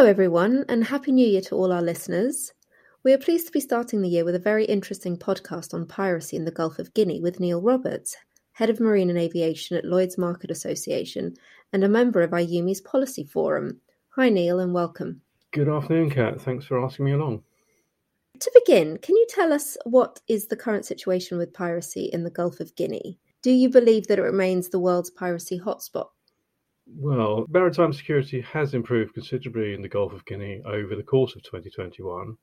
Hello, everyone, and Happy New Year to all our listeners. We are pleased to be starting the year with a very interesting podcast on piracy in the Gulf of Guinea with Neil Roberts, Head of Marine and Aviation at Lloyd's Market Association and a member of IUMI's Policy Forum. Hi, Neil, and welcome. Good afternoon, Kat. Thanks for asking me along. To begin, can you tell us what is the current situation with piracy in the Gulf of Guinea? Do you believe that it remains the world's piracy hotspot? Well, maritime security has improved considerably in the Gulf of Guinea over the course of 2021,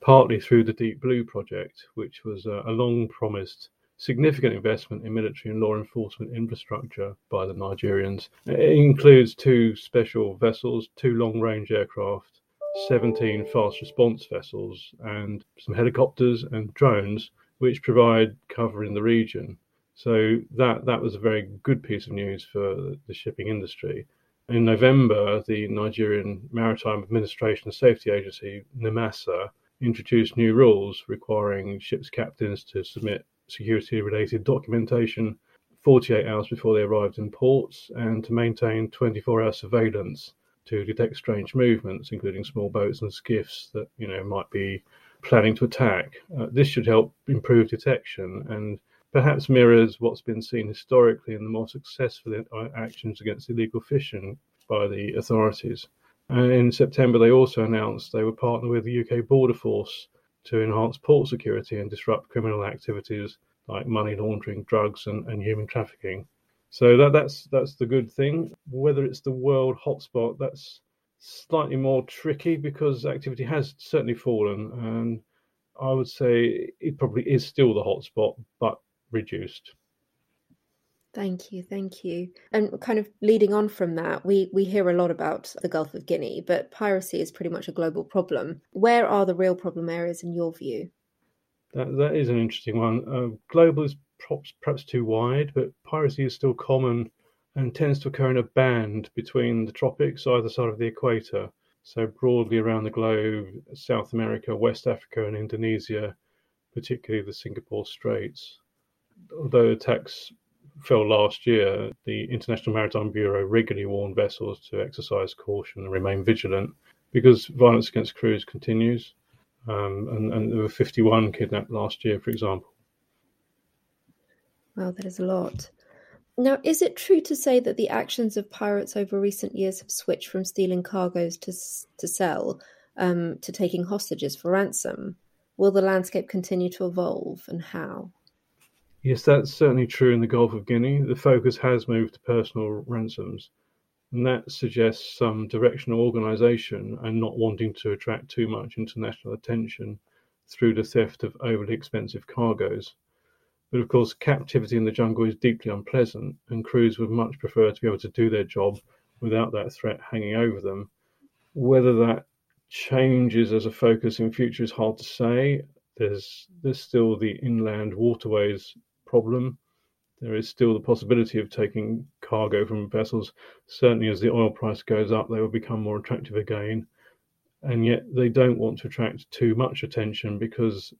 partly through the Deep Blue project, which was a long promised significant investment in military and law enforcement infrastructure by the Nigerians. It includes two special vessels, two long range aircraft, 17 fast response vessels, and some helicopters and drones, which provide cover in the region. So that that was a very good piece of news for the shipping industry. In November, the Nigerian Maritime Administration Safety Agency, NIMASA, introduced new rules requiring ships' captains to submit security related documentation 48 hours before they arrived in ports and to maintain 24 hour surveillance to detect strange movements, including small boats and skiffs that you know might be planning to attack. Uh, this should help improve detection and perhaps mirrors what's been seen historically in the more successful uh, actions against illegal fishing by the authorities. And in September, they also announced they would partner with the UK Border Force to enhance port security and disrupt criminal activities like money laundering, drugs, and, and human trafficking. So that, that's that's the good thing. Whether it's the world hotspot, that's slightly more tricky because activity has certainly fallen, and I would say it probably is still the hotspot, but reduced. Thank you, thank you. And kind of leading on from that, we, we hear a lot about the Gulf of Guinea, but piracy is pretty much a global problem. Where are the real problem areas in your view? That, that is an interesting one. Uh, global is perhaps, perhaps too wide, but piracy is still common and tends to occur in a band between the tropics, either side of the equator. So, broadly around the globe, South America, West Africa, and Indonesia, particularly the Singapore Straits although attacks fell last year, the International Maritime Bureau regularly warned vessels to exercise caution and remain vigilant because violence against crews continues. Um, and, and, there were 51 kidnapped last year, for example. Wow, that is a lot. Now, is it true to say that the actions of pirates over recent years have switched from stealing cargoes to, to sell um, to taking hostages for ransom? Will the landscape continue to evolve and how? Yes, that's certainly true in the Gulf of Guinea. The focus has moved to personal ransoms, and that suggests some directional organisation and not wanting to attract too much international attention through the theft of overly expensive cargoes. But of course, captivity in the jungle is deeply unpleasant, and crews would much prefer to be able to do their job without that threat hanging over them. Whether that changes as a focus in future is hard to say. There's there's still the inland waterways problem. There is still the possibility of taking cargo from vessels. Certainly, as the oil price goes up, they will become more attractive again. And yet, they don't want to attract too much attention because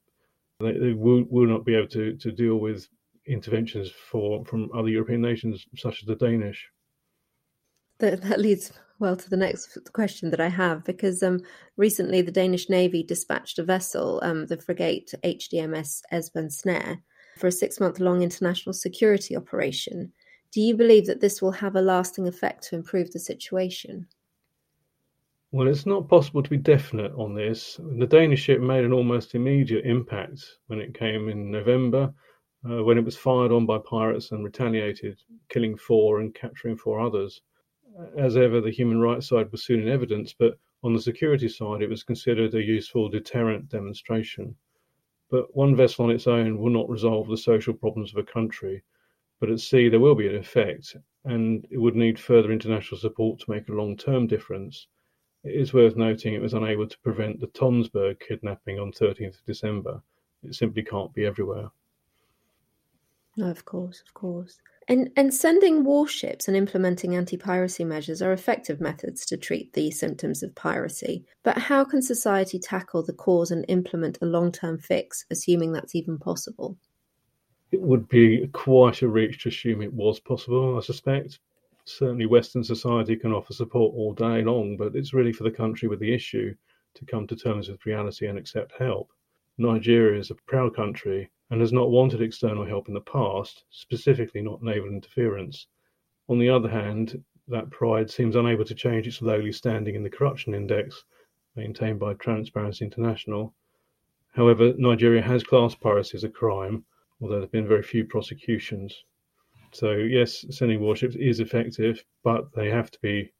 they, they will, will not be able to, to deal with interventions for from other European nations, such as the Danish. That, that leads well to the next question that I have, because um, recently the Danish Navy dispatched a vessel, um, the frigate HDMS Esbern Snare, for a six month long international security operation. Do you believe that this will have a lasting effect to improve the situation? Well, it's not possible to be definite on this. The Danish ship made an almost immediate impact when it came in November, uh, when it was fired on by pirates and retaliated, killing four and capturing four others. As ever, the human rights side was soon in evidence, but on the security side, it was considered a useful deterrent demonstration. But one vessel on its own will not resolve the social problems of a country. But at sea, there will be an effect, and it would need further international support to make a long term difference. It is worth noting it was unable to prevent the Tonsberg kidnapping on 13th of December. It simply can't be everywhere. No, of course, of course. And, and sending warships and implementing anti piracy measures are effective methods to treat the symptoms of piracy. But how can society tackle the cause and implement a long term fix, assuming that's even possible? It would be quite a reach to assume it was possible, I suspect. certainly Western society can offer support all day long, but it's really for the country with the issue to come to terms with reality and accept help. Nigeria is a proud country and has not wanted external help in the past, specifically not naval interference. On the other hand, that pride seems unable to change its lowly standing in the corruption index maintained by Transparency International. However, Nigeria has classed piracy as a crime, although there have been very few prosecutions. So, yes, sending warships is effective, but they have to be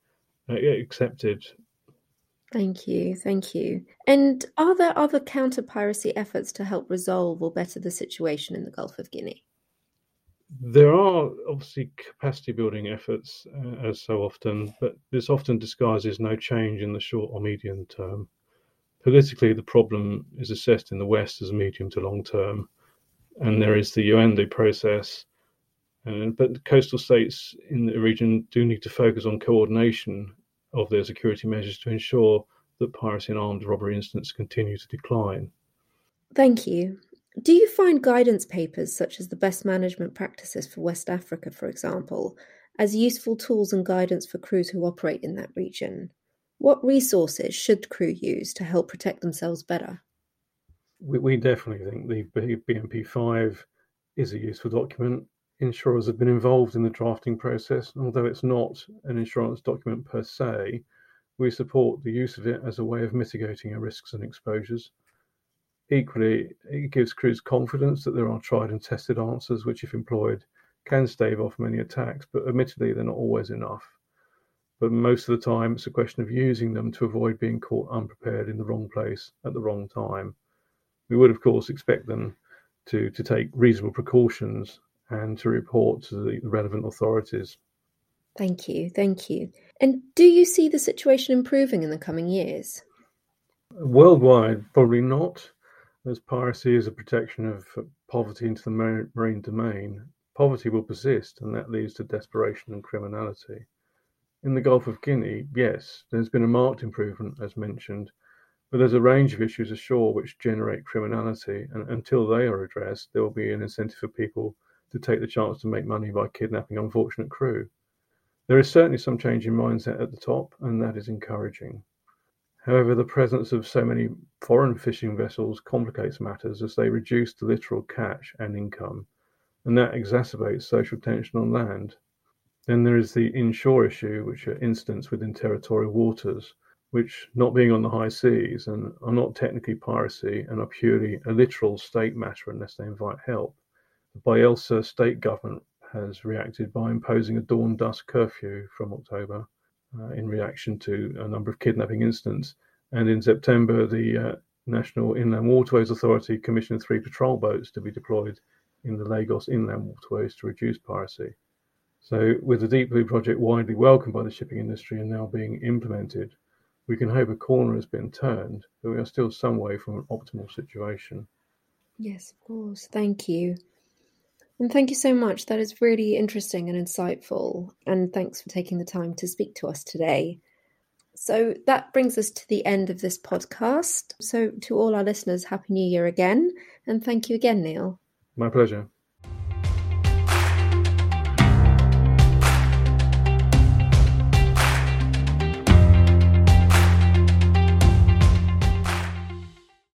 uh, accepted Thank you, thank you. And are there other counter piracy efforts to help resolve or better the situation in the Gulf of Guinea? There are obviously capacity building efforts, uh, as so often, but this often disguises no change in the short or medium term. Politically, the problem is assessed in the West as medium to long term, and there is the Yaoundé process. Uh, but coastal states in the region do need to focus on coordination of their security measures to ensure that piracy and armed robbery incidents continue to decline. Thank you. Do you find guidance papers such as the best management practices for West Africa, for example, as useful tools and guidance for crews who operate in that region? What resources should crew use to help protect themselves better? We, we definitely think the BMP5 is a useful document insurers have been involved in the drafting process. Although it's not an insurance document per se, we support the use of it as a way of mitigating our risks and exposures. Equally, it gives crews confidence that there are tried and tested answers which, if employed, can stave off many attacks, but admittedly, they're not always enough. But most of the time, it's a question of using them to avoid being caught unprepared in the wrong place at the wrong time. We would, of course, expect them to, to take reasonable precautions and to report to the relevant authorities. Thank you, thank you. And do you see the situation improving in the coming years? Worldwide, probably not, as piracy is a protection of poverty into the marine domain. Poverty will persist, and that leads to desperation and criminality. In the Gulf of Guinea, yes, there's been a marked improvement, as mentioned, but there's a range of issues ashore which generate criminality, and until they are addressed, there will be an incentive for people to take the chance to make money by kidnapping unfortunate crew. There is certainly some change in mindset at the top, and that is encouraging. However, the presence of so many foreign fishing vessels complicates matters as they reduce the littoral catch and income, and that exacerbates social tension on land. Then there is the inshore issue, which are incidents within territorial waters, which, not being on the high seas and are not technically piracy and are purely a littoral state matter unless they invite help. The Bayelsa state government has reacted by imposing a dawn dusk curfew from October uh, in reaction to a number of kidnapping incidents. And in September, the uh, National Inland Waterways Authority commissioned three patrol boats to be deployed in the Lagos inland waterways to reduce piracy. So, with the Deep Blue project widely welcomed by the shipping industry and now being implemented, we can hope a corner has been turned, but we are still some way from an optimal situation. Yes, of course. Thank you. And thank you so much. That is really interesting and insightful. And thanks for taking the time to speak to us today. So that brings us to the end of this podcast. So, to all our listeners, Happy New Year again. And thank you again, Neil. My pleasure.